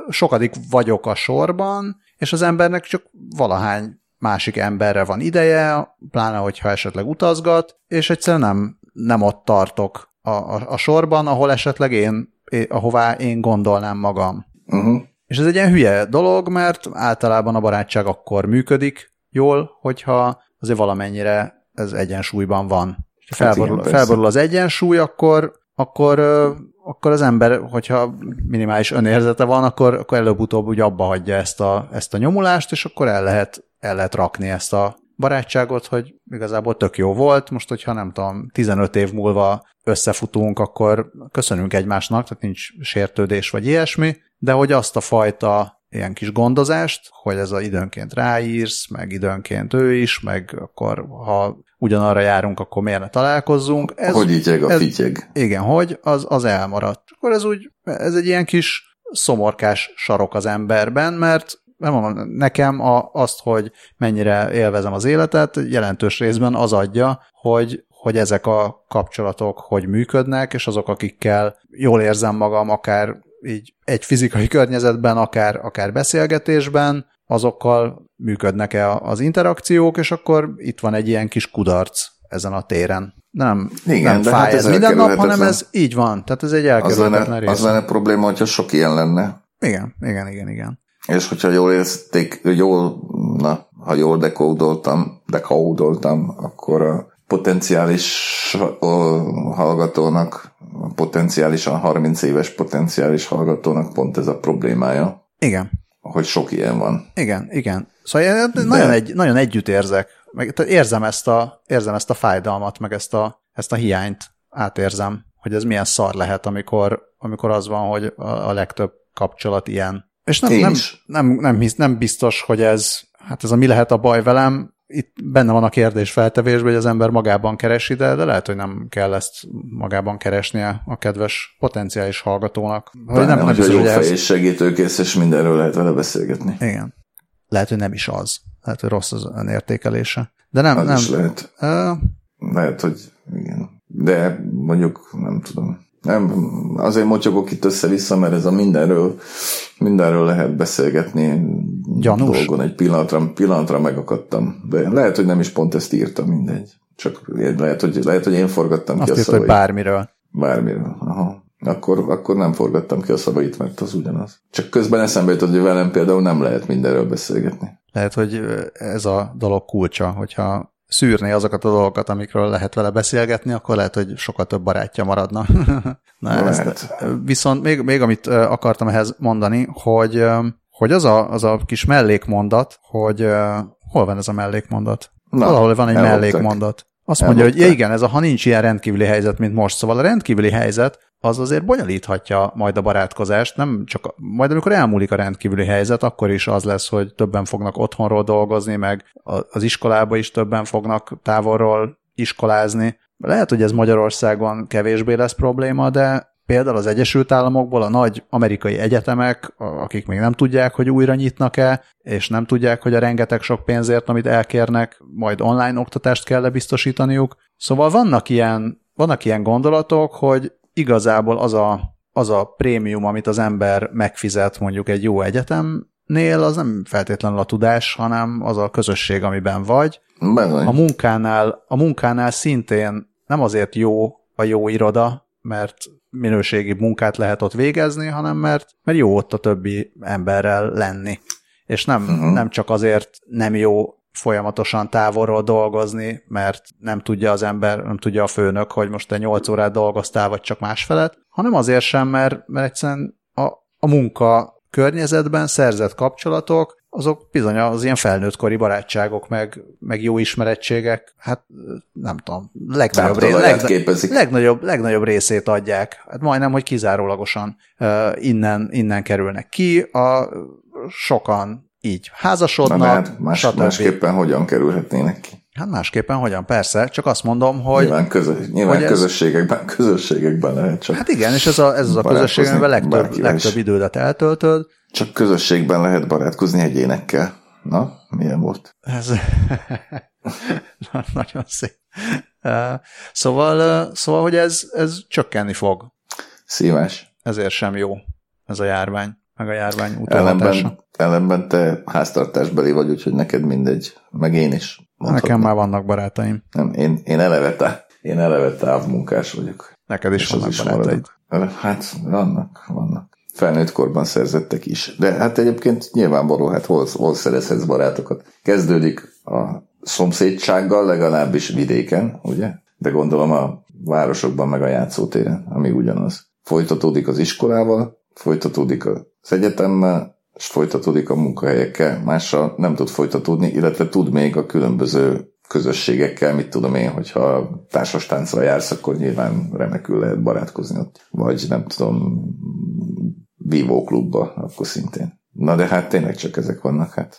sokadik vagyok a sorban, és az embernek csak valahány másik emberre van ideje, pláne hogyha esetleg utazgat, és egyszerűen nem, nem ott tartok a, a, a sorban, ahol esetleg én, ahová én gondolnám magam. Uh-huh. És ez egy ilyen hülye dolog, mert általában a barátság akkor működik jól, hogyha azért valamennyire ez egyensúlyban van. Ha felborul, hát igen, felborul az egyensúly, akkor, akkor, akkor az ember, hogyha minimális önérzete van, akkor, akkor előbb-utóbb úgy abba hagyja ezt a, ezt a nyomulást, és akkor el lehet, el lehet rakni ezt a barátságot, hogy igazából tök jó volt, most hogyha nem tudom, 15 év múlva összefutunk, akkor köszönünk egymásnak, tehát nincs sértődés vagy ilyesmi, de hogy azt a fajta ilyen kis gondozást, hogy ez a időnként ráírsz, meg időnként ő is, meg akkor ha ugyanarra járunk, akkor miért ne találkozzunk. Ez, hogy ígyeg a ez, fityeg. Igen, hogy az, az elmaradt. Akkor ez úgy, ez egy ilyen kis szomorkás sarok az emberben, mert nem mondom, nekem a, azt, hogy mennyire élvezem az életet, jelentős részben az adja, hogy, hogy ezek a kapcsolatok hogy működnek, és azok, akikkel jól érzem magam, akár így egy fizikai környezetben, akár, akár beszélgetésben, azokkal működnek-e az interakciók, és akkor itt van egy ilyen kis kudarc ezen a téren. Nem, Igen, nem fáj hát ez, ez minden nap, hanem ez így van. Tehát ez egy elkerülhetetlen rész. Az lenne probléma, hogyha sok ilyen lenne. Igen, igen, igen, igen. És hogyha jól érezték, jól, na, ha jól dekódoltam, dekódoltam, akkor a potenciális hallgatónak, potenciálisan 30 éves potenciális hallgatónak pont ez a problémája. Igen. Hogy sok ilyen van. Igen, igen. Szóval De... nagyon, egy, nagyon együtt érzek. Meg, tehát érzem, ezt a, érzem ezt a fájdalmat, meg ezt a, ezt a hiányt átérzem, hogy ez milyen szar lehet, amikor, amikor az van, hogy a, a legtöbb kapcsolat ilyen. És nem, nem, nem, nem, hisz, nem biztos, hogy ez, hát ez a mi lehet a baj velem, itt benne van a kérdés feltevésben, hogy az ember magában keresi, de, de lehet, hogy nem kell ezt magában keresnie a kedves potenciális hallgatónak. Hogy nem, nem, nem hogy a jó fej és segítőkész, és mindenről lehet vele beszélgetni. Igen. Lehet, hogy nem is az. Lehet, hogy rossz az önértékelése. De nem, az nem. Is lehet. Uh, lehet, hogy igen. De mondjuk nem tudom. Nem, azért motyogok itt össze-vissza, mert ez a mindenről, mindenről lehet beszélgetni. Gyanús. Dolgon egy pillanatra, pillanatra megakadtam. De lehet, hogy nem is pont ezt írtam, mindegy. Csak lehet, hogy, lehet, hogy én forgattam Azt ki a szavait. hogy bármiről. Bármiről, aha. Akkor, akkor nem forgattam ki a szavait, mert az ugyanaz. Csak közben eszembe jutott, hogy velem például nem lehet mindenről beszélgetni. Lehet, hogy ez a dolog kulcsa, hogyha szűrné azokat a dolgokat, amikről lehet vele beszélgetni, akkor lehet, hogy sokkal több barátja maradna. [laughs] Na, ezt, viszont még, még amit akartam ehhez mondani, hogy, hogy az, a, az a kis mellékmondat, hogy hol van ez a mellékmondat? Na, Valahol van egy eloltak. mellékmondat. Azt mondja, hogy ja igen, ez a, ha nincs ilyen rendkívüli helyzet, mint most, szóval a rendkívüli helyzet az azért bonyolíthatja majd a barátkozást, nem csak, majd amikor elmúlik a rendkívüli helyzet, akkor is az lesz, hogy többen fognak otthonról dolgozni, meg az iskolába is többen fognak távolról iskolázni. Lehet, hogy ez Magyarországon kevésbé lesz probléma, de például az Egyesült Államokból a nagy amerikai egyetemek, akik még nem tudják, hogy újra nyitnak-e, és nem tudják, hogy a rengeteg sok pénzért, amit elkérnek, majd online oktatást kell biztosítaniuk. Szóval vannak ilyen, vannak ilyen gondolatok, hogy igazából az a, az a prémium, amit az ember megfizet mondjuk egy jó egyetemnél, az nem feltétlenül a tudás, hanem az a közösség, amiben vagy. Bezony. A munkánál, a munkánál szintén nem azért jó a jó iroda, mert minőségi munkát lehet ott végezni, hanem mert, mert jó ott a többi emberrel lenni. És nem, uh-huh. nem csak azért nem jó folyamatosan távolról dolgozni, mert nem tudja az ember, nem tudja a főnök, hogy most te 8 órát dolgoztál, vagy csak másfelet, hanem azért sem, mert, mert egyszerűen a, a munka környezetben szerzett kapcsolatok, azok bizony az ilyen felnőttkori barátságok, meg, meg jó ismerettségek, hát nem tudom, legnagyobb, ré, leg, legnagyobb, legnagyobb részét adják. Hát majdnem, hogy kizárólagosan uh, innen, innen kerülnek ki. A, sokan így házasodnak, Na, hát más, stb. Másképpen hogyan kerülhetnének ki? Hát másképpen hogyan, persze, csak azt mondom, hogy... Nyilván, közös, nyilván hogy közösségekben, ez... közösségekben lehet csak... Hát igen, és ez, a, ez az a közösség, amiben legtöbb, legtöbb idődet eltöltöd. Csak közösségben lehet barátkozni egyénekkel. Na, milyen volt? Ez [laughs] nagyon szép. Szóval, szóval hogy ez, ez csökkenni fog. Szíves. Ezért sem jó ez a járvány meg a járvány ellenben, ellenben te háztartásbeli vagy, úgyhogy neked mindegy, meg én is. Mondhatni. Nekem már vannak barátaim. Nem, én, én eleve, tá, én eleve távmunkás vagyok. Neked is vannak is barátaid. Maradok. Hát vannak, vannak. Felnőtt korban szerzettek is. De hát egyébként nyilvánvaló, hát hol, hol szerezhetsz barátokat. Kezdődik a szomszédsággal, legalábbis vidéken, ugye? De gondolom a városokban meg a játszótéren, ami ugyanaz. Folytatódik az iskolával, folytatódik az egyetemmel, és folytatódik a munkahelyekkel, mással nem tud folytatódni, illetve tud még a különböző közösségekkel, mit tudom én, hogyha társas táncra jársz, akkor nyilván remekül lehet barátkozni ott. Vagy nem tudom, vívó klubba, akkor szintén. Na de hát tényleg csak ezek vannak, hát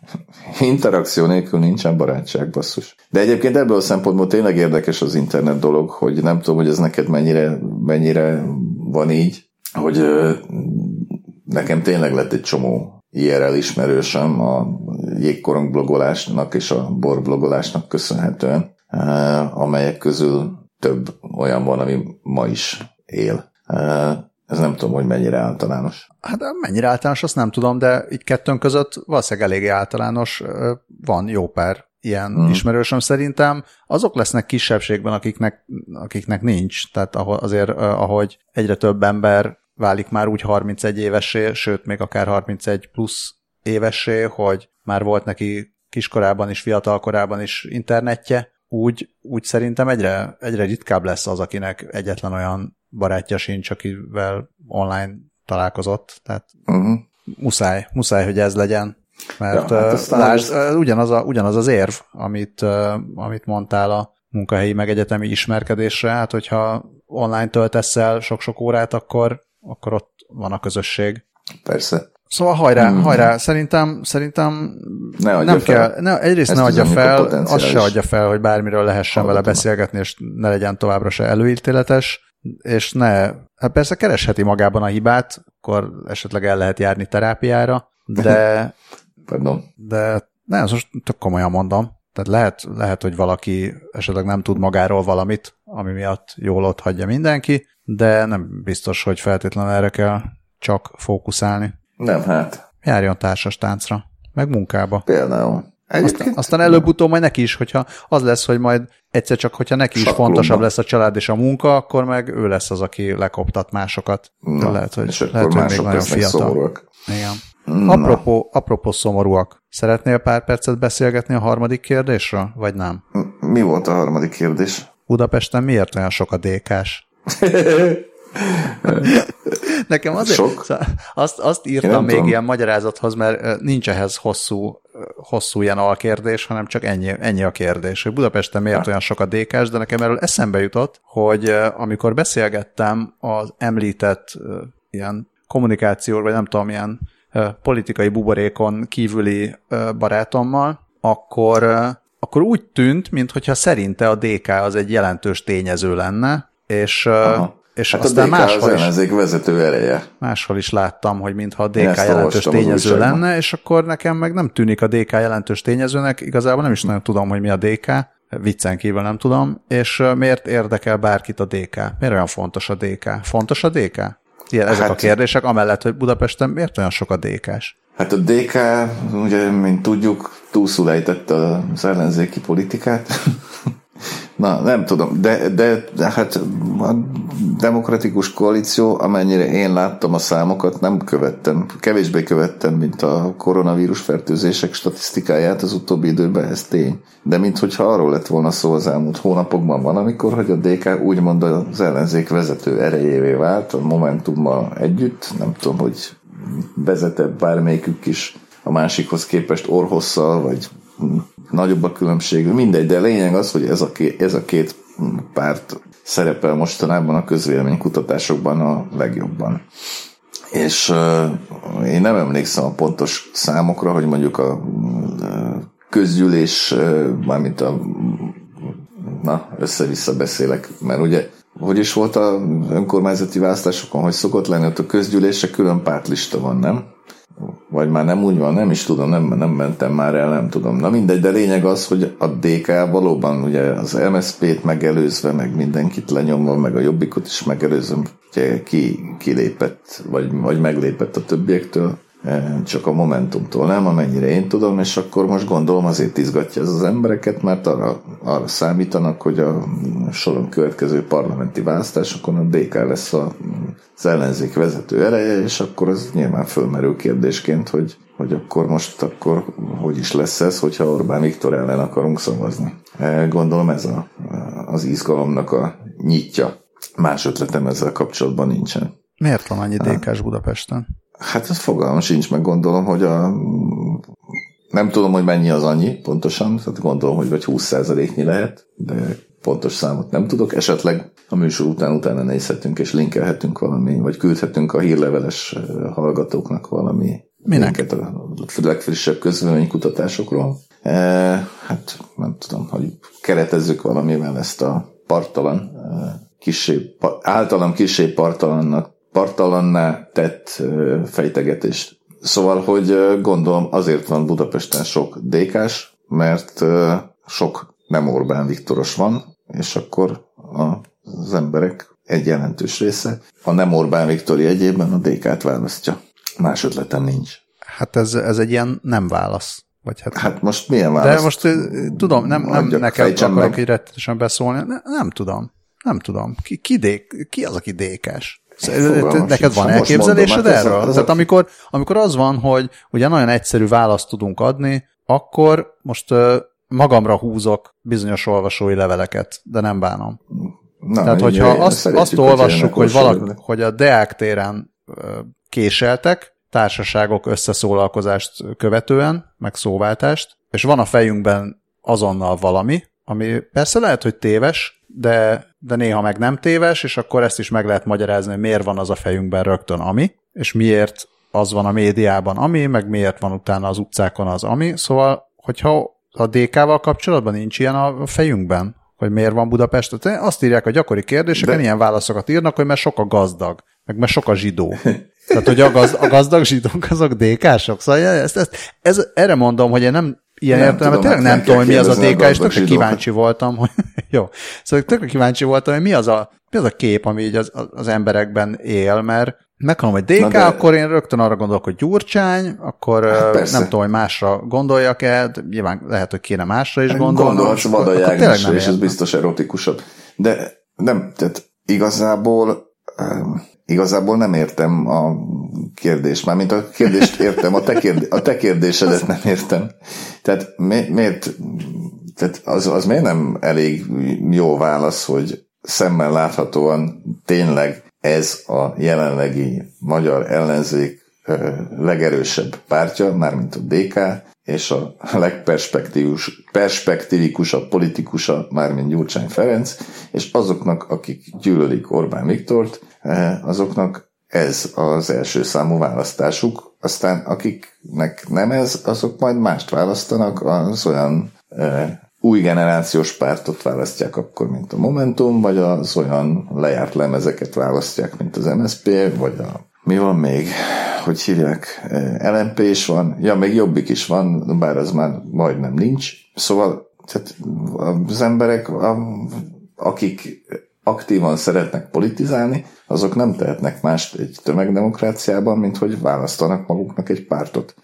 interakció nélkül nincsen barátság, basszus. De egyébként ebből a szempontból tényleg érdekes az internet dolog, hogy nem tudom, hogy ez neked mennyire, mennyire van így, hogy nekem tényleg lett egy csomó IRL ismerősöm a jégkorong blogolásnak és a bor blogolásnak köszönhetően, amelyek közül több olyan van, ami ma is él. Ez nem tudom, hogy mennyire általános. Hát mennyire általános, azt nem tudom, de így kettőnk között valószínűleg eléggé általános. Van jó pár ilyen hmm. ismerősöm szerintem. Azok lesznek kisebbségben, akiknek, akiknek nincs. Tehát azért, ahogy egyre több ember válik már úgy 31 évesé, sőt, még akár 31 plusz évesé, hogy már volt neki kiskorában is, fiatalkorában is internetje, úgy, úgy szerintem egyre, egyre ritkább lesz az, akinek egyetlen olyan barátja sincs, akivel online találkozott. Tehát uh-huh. muszáj, muszáj, hogy ez legyen. Mert ja, hát lásd, ugyanaz, a, ugyanaz az érv, amit, amit mondtál a munkahelyi meg egyetemi ismerkedésre, hát hogyha online töltesz el sok-sok órát, akkor, akkor ott van a közösség. Persze. Szóval hajrá, hmm. hajrá, szerintem, szerintem ne nem fel. kell, ne, egyrészt Ezt ne adja fel, azt se adja fel, hogy bármiről lehessen vele beszélgetni, és ne legyen továbbra se előítéletes, és ne, hát persze keresheti magában a hibát, akkor esetleg el lehet járni terápiára, de [laughs] Pardon. de ne, ezt most tök komolyan mondom. Tehát lehet, lehet, hogy valaki esetleg nem tud magáról valamit, ami miatt jól ott hagyja mindenki, de nem biztos, hogy feltétlenül erre kell csak fókuszálni. Nem, hát. Járjon társas táncra, meg munkába. Például. Aztán, aztán előbb-utóbb majd neki is, hogyha az lesz, hogy majd egyszer csak, hogyha neki is fontosabb lesz a család és a munka, akkor meg ő lesz az, aki lekoptat másokat. Na, lehet, hogy, és lehet, hogy még nagyon fiatal. Szomorúak. Igen. Apropó, apropó szomorúak. Szeretnél pár percet beszélgetni a harmadik kérdésről, vagy nem? Mi volt a harmadik kérdés? Budapesten miért olyan sok a DK-s? [laughs] Nekem azért, Sok. Szóval azt, azt írtam még tudom. ilyen magyarázathoz, mert nincs ehhez hosszú, hosszú ilyen alkérdés, hanem csak ennyi, ennyi a kérdés, hogy Budapesten miért olyan sok a dk de nekem erről eszembe jutott, hogy amikor beszélgettem az említett ilyen kommunikációról, vagy nem tudom, ilyen politikai buborékon kívüli barátommal, akkor, akkor úgy tűnt, mintha szerinte a DK az egy jelentős tényező lenne, és Aha és hát aztán a DK máshol az ellenzék vezető ereje. Máshol is láttam, hogy mintha a DK jelentős tényező lenne, és akkor nekem meg nem tűnik a DK jelentős tényezőnek, igazából nem is nagyon tudom, hogy mi a DK, viccen kívül nem tudom, és miért érdekel bárkit a DK? Miért olyan fontos a DK? Fontos a DK? Ilyen, ezek hát, a kérdések, amellett, hogy Budapesten miért olyan sok a DK-s? Hát a DK, ugye, mint tudjuk, túlszul az ellenzéki politikát, [laughs] Na, nem tudom, de, de, de hát a demokratikus koalíció, amennyire én láttam a számokat, nem követtem, kevésbé követtem, mint a koronavírus fertőzések statisztikáját az utóbbi időben, ez tény. De minthogyha arról lett volna szó az elmúlt hónapokban van, amikor, hogy a DK úgymond az ellenzék vezető erejévé vált, a Momentummal együtt, nem tudom, hogy vezete bármelyikük is a másikhoz képest orhosszal, vagy nagyobb a különbség, mindegy, de lényeg az, hogy ez a, két, ez a két párt szerepel mostanában a közvéleménykutatásokban a legjobban. És uh, én nem emlékszem a pontos számokra, hogy mondjuk a uh, közgyűlés, uh, mármint a na, össze-vissza beszélek, mert ugye hogy is volt a önkormányzati választásokon, hogy szokott lenni, ott a közgyűlése külön pártlista van, nem? Vagy már nem úgy van, nem is tudom, nem, nem mentem már el, nem tudom. Na mindegy, de lényeg az, hogy a DK valóban ugye az MSZP-t megelőzve, meg mindenkit lenyomva, meg a Jobbikot is megelőzve, ugye ki, kilépett, vagy, vagy meglépett a többiektől, csak a Momentumtól nem, amennyire én tudom, és akkor most gondolom azért izgatja ez az embereket, mert arra, arra számítanak, hogy a soron következő parlamenti választásokon a DK lesz a, az ellenzék vezető ereje, és akkor az nyilván fölmerül kérdésként, hogy, hogy akkor most akkor hogy is lesz ez, hogyha Orbán Viktor ellen akarunk szavazni. Gondolom ez a, az izgalomnak a nyitja. Más ötletem ezzel kapcsolatban nincsen. Miért van annyi DK-s Budapesten? Hát ez fogalmam sincs, meg gondolom, hogy a nem tudom, hogy mennyi az annyi pontosan, tehát gondolom, hogy vagy 20%-nyi lehet, de pontos számot nem tudok. Esetleg a műsor után utána nézhetünk és linkelhetünk valami, vagy küldhetünk a hírleveles hallgatóknak valami Minek? a legfrissebb közvéleménykutatásokról. E, hát nem tudom, hogy keretezzük valamivel ezt a partalan, e, kisé, általam kisé partalannak, partalanná tett fejtegetést. Szóval, hogy gondolom azért van Budapesten sok dékás, mert sok nem Orbán Viktoros van, és akkor az emberek egy jelentős része a nem Orbán Viktori egyében a DK-t választja. Más ötletem nincs. Hát ez, ez egy ilyen nem válasz. Vagy hát, hát most milyen válasz? De most tudom, nem, nem neked akarok így rettetesen beszólni. Ne, nem tudom. Nem tudom. Ki, ki, dék, ki az, aki dékes? Neked van elképzelésed mondom, hát erről? Ez ez Tehát amikor, amikor az van, hogy ugye nagyon egyszerű választ tudunk adni, akkor most magamra húzok bizonyos olvasói leveleket, de nem bánom. Na, Tehát, hogyha azt, azt olvassuk, hogy, valaki, hogy a Deák téren késeltek, társaságok összeszólalkozást követően, meg szóváltást, és van a fejünkben azonnal valami, ami persze lehet, hogy téves, de, de néha meg nem téves, és akkor ezt is meg lehet magyarázni, hogy miért van az a fejünkben rögtön ami, és miért az van a médiában ami, meg miért van utána az utcákon az ami. Szóval, hogyha a DK-val kapcsolatban nincs ilyen a fejünkben, hogy miért van Budapest. Azt írják a gyakori kérdéseken, De... ilyen válaszokat írnak, hogy mert sok a gazdag, meg mert sok a zsidó. Tehát, hogy a, gaz, a gazdag zsidók azok DK-sok. Szóval ezt, ezt, ez, erre mondom, hogy én nem ilyen nem értelme, tényleg nem tudom, hogy mi az a DK, és tökre kíváncsi voltam, hogy [laughs] jó. Szóval tökre kíváncsi voltam, hogy mi az a, mi az a kép, ami így az, az emberekben él, mert meghalom, hogy DK, de... akkor én rögtön arra gondolok, hogy Gyurcsány, akkor hát nem tudom, hogy másra gondoljak-e, nyilván lehet, hogy kéne másra is hát gondolni. Gondolhatsz Vadai Ágnesre, és ez biztos erotikusabb. De nem, tehát igazából igazából nem értem a kérdést, mármint a kérdést értem, a te, kérdé, a te kérdésedet nem értem. Tehát mi, miért, tehát az, az miért nem elég jó válasz, hogy szemmel láthatóan tényleg ez a jelenlegi magyar ellenzék legerősebb pártja, mármint a DK, és a legperspektívikusabb politikusa, mármint Gyurcsány Ferenc, és azoknak, akik gyűlölik Orbán Viktort, azoknak ez az első számú választásuk, aztán akiknek nem ez, azok majd mást választanak, az olyan új generációs pártot választják akkor, mint a Momentum, vagy az olyan lejárt lemezeket választják, mint az MSP, vagy a mi van még? Hogy hívják? LMP is van, ja, még Jobbik is van, bár az már majdnem nincs. Szóval tehát az emberek, akik aktívan szeretnek politizálni, azok nem tehetnek mást egy tömegdemokráciában, mint hogy választanak maguknak egy pártot.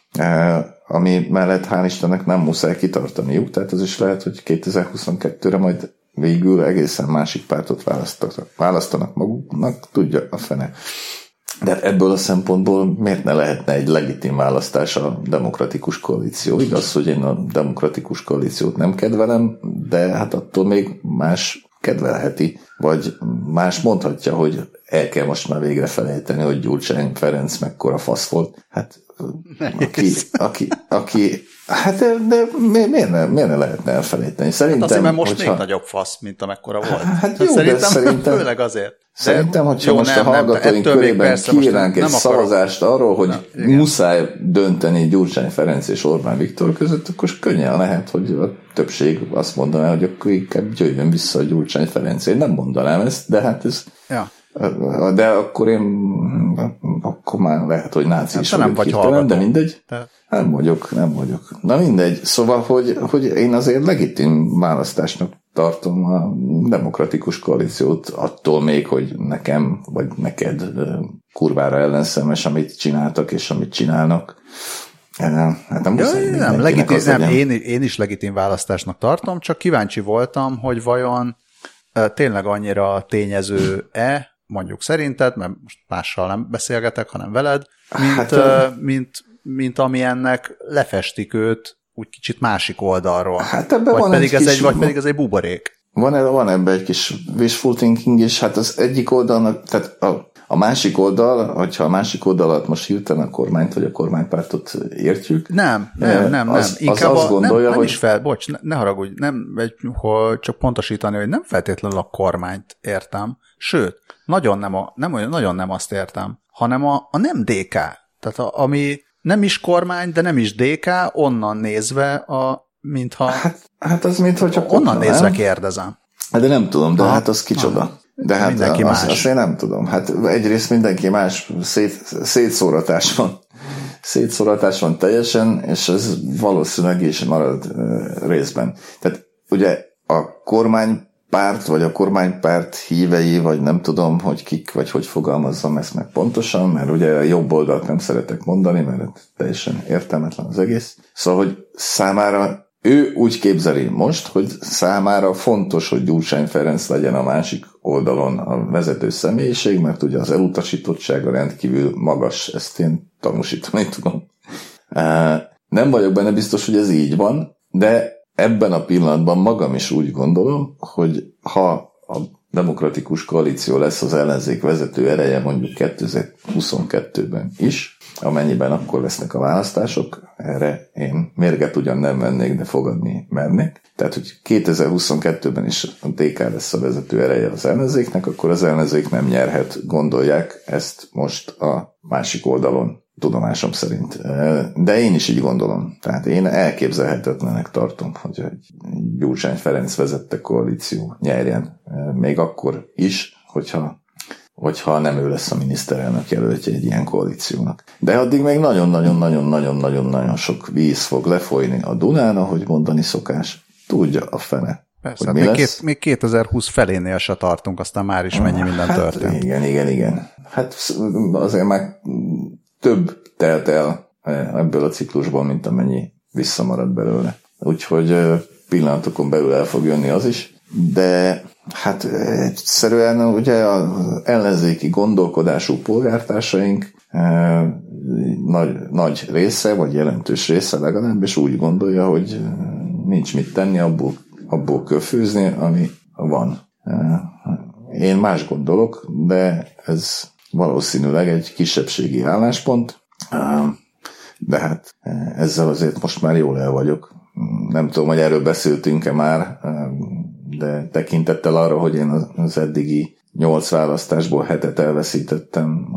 Ami mellett hál' Istennek nem muszáj kitartaniuk, tehát az is lehet, hogy 2022-re majd végül egészen másik pártot választanak, választanak maguknak, tudja a fene. De ebből a szempontból miért ne lehetne egy legitim választás a demokratikus koalíció? Igaz, hogy én a demokratikus koalíciót nem kedvelem, de hát attól még más kedvelheti, vagy más mondhatja, hogy el kell most már végre felejteni, hogy Gyurcsány Ferenc mekkora fasz volt. Hát aki, aki, aki Hát de, de miért, ne, miért ne lehetne elfelejteni? Szerintem, hát azért, mert most hogyha... még nagyobb fasz, mint amekkora volt. Hát jó, szerintem, de szerintem, főleg azért. Szerintem, hogyha jó, most nem, a hallgatóink nem, körében kiírnánk egy szavazást arról, hogy Na, muszáj dönteni Gyurcsány Ferenc és Orbán Viktor között, akkor könnyen lehet, hogy a többség azt mondaná, hogy akkor inkább jöjjön vissza a Gyurcsány Ferenc. Én nem mondanám ezt, de hát ez... Ja. De akkor én akkor már lehet, hogy náci hát, is nem vagy hallgató. de mindegy. Te... Nem vagyok, nem vagyok. Na mindegy. Szóval, hogy, hogy én azért legitim választásnak tartom a demokratikus koalíciót attól még, hogy nekem, vagy neked kurvára ellenszemes, amit csináltak és amit csinálnak. Hát nem, ja, nem, legitim, nem én, én is legitim választásnak tartom, csak kíváncsi voltam, hogy vajon tényleg annyira tényező-e, mondjuk szerinted, mert most mással nem beszélgetek, hanem veled, mint, hát, mint, mint ami ennek lefestik őt úgy kicsit másik oldalról. Hát ebben vagy van pedig egy ez kis, egy, Vagy pedig ez egy buborék. Van, van ebben egy kis wishful thinking is, hát az egyik oldalnak, tehát a, a másik oldal, hogyha a másik oldalat most hirtelen a kormányt vagy a kormánypártot értjük. Nem, nem, nem, az, nem. Inkább az azt gondolja, nem, nem hogy... is fel, bocs, ne, ne haragudj, nem, egy, hogy csak pontosítani, hogy nem feltétlenül a kormányt értem, sőt, nagyon nem, a, nem, nagyon nem azt értem, hanem a, a nem DK. Tehát a, ami nem is kormány, de nem is DK, onnan nézve a mintha... Hát, hát az mintha csak Onnan kopna, nézve nem? kérdezem. Hát de nem tudom, de ha, hát az kicsoda. De hát mindenki azt, más. azt én nem tudom. Hát egyrészt mindenki más, szét, szétszóratás van. Szétszóratás van teljesen, és ez valószínűleg is marad részben. Tehát ugye a kormány párt, vagy a kormánypárt hívei, vagy nem tudom, hogy kik, vagy hogy fogalmazzam ezt meg pontosan, mert ugye a jobb oldalt nem szeretek mondani, mert teljesen értelmetlen az egész. Szóval, hogy számára ő úgy képzeli most, hogy számára fontos, hogy Gyurcsány Ferenc legyen a másik oldalon a vezető személyiség, mert ugye az elutasítottsága rendkívül magas, ezt én tanúsítani tudom. Nem vagyok benne biztos, hogy ez így van, de ebben a pillanatban magam is úgy gondolom, hogy ha a demokratikus koalíció lesz az ellenzék vezető ereje mondjuk 2022-ben is, amennyiben akkor lesznek a választások, erre én mérget ugyan nem vennék, de fogadni mernék. Tehát, hogy 2022-ben is a DK lesz a vezető ereje az ellenzéknek, akkor az ellenzék nem nyerhet, gondolják ezt most a másik oldalon tudomásom szerint. De én is így gondolom. Tehát én elképzelhetetlenek tartom, hogy egy Gyurcsány Ferenc vezette koalíció nyerjen. Még akkor is, hogyha hogyha nem ő lesz a miniszterelnök jelöltje egy ilyen koalíciónak. De addig még nagyon-nagyon-nagyon-nagyon-nagyon-nagyon sok víz fog lefolyni a Dunán, ahogy mondani szokás. Tudja a fene. Persze, hát még, két, még 2020 felénél se tartunk, aztán már is mennyi minden hát, történt. Igen, igen, igen. Hát azért már több telt el ebből a ciklusból, mint amennyi visszamarad belőle. Úgyhogy pillanatokon belül el fog jönni az is, de hát egyszerűen ugye az ellenzéki gondolkodású polgártársaink nagy, nagy része, vagy jelentős része legalábbis úgy gondolja, hogy nincs mit tenni, abból, abból kell főzni, ami van. Én más gondolok, de ez valószínűleg egy kisebbségi álláspont, de hát ezzel azért most már jól el vagyok. Nem tudom, hogy erről beszéltünk-e már, de tekintettel arra, hogy én az eddigi nyolc választásból hetet elveszítettem,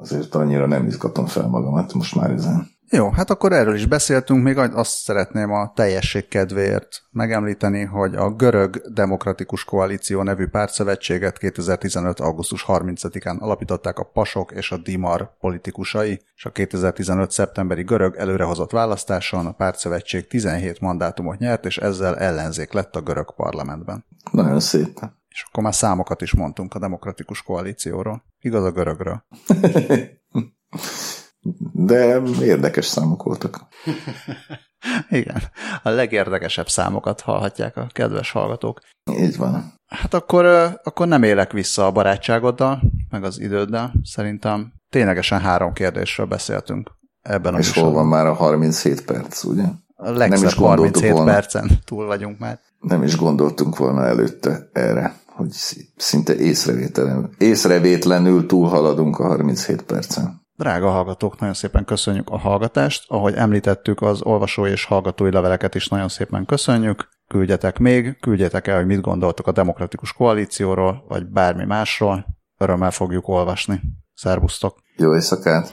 azért annyira nem izgatom fel magamat most már ezen. Jó, hát akkor erről is beszéltünk, még azt szeretném a teljesség kedvéért megemlíteni, hogy a Görög Demokratikus Koalíció nevű pártszövetséget 2015. augusztus 30-án alapították a Pasok és a Dimar politikusai, és a 2015. szeptemberi görög előrehozott választáson a pártszövetség 17 mandátumot nyert, és ezzel ellenzék lett a görög parlamentben. Nagyon szép. És akkor már számokat is mondtunk a Demokratikus Koalícióról. Igaz a görögről. [laughs] De érdekes számok voltak. [laughs] Igen, a legérdekesebb számokat hallhatják a kedves hallgatók. Így van. Hát akkor, akkor nem élek vissza a barátságoddal, meg az időddel. Szerintem ténylegesen három kérdésről beszéltünk ebben a És hol van már a 37 perc, ugye? A nem is 37 volna, percen túl vagyunk már. Nem is gondoltunk volna előtte erre, hogy szinte észrevétlenül, észrevétlenül túlhaladunk a 37 percen. Drága hallgatók, nagyon szépen köszönjük a hallgatást. Ahogy említettük, az olvasói és hallgatói leveleket is nagyon szépen köszönjük. Küldjetek még, küldjetek el, hogy mit gondoltok a demokratikus koalícióról, vagy bármi másról. Örömmel fogjuk olvasni. Szervusztok! Jó éjszakát!